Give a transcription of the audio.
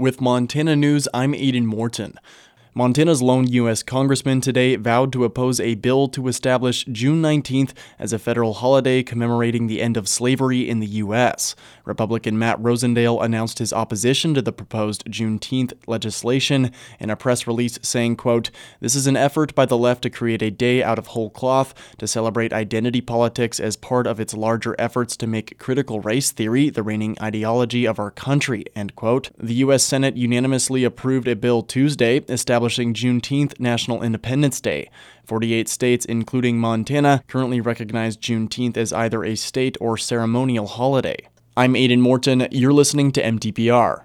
With Montana News, I'm Aidan Morton. Montana's lone U.S. congressman today vowed to oppose a bill to establish June 19th as a federal holiday commemorating the end of slavery in the U.S. Republican Matt Rosendale announced his opposition to the proposed Juneteenth legislation in a press release saying, quote, This is an effort by the left to create a day out of whole cloth to celebrate identity politics as part of its larger efforts to make critical race theory the reigning ideology of our country, end quote. The U.S. Senate unanimously approved a bill Tuesday establishing establishing Juneteenth National Independence Day. 48 states, including Montana, currently recognize Juneteenth as either a state or ceremonial holiday. I'm Aidan Morton. You're listening to MTPR.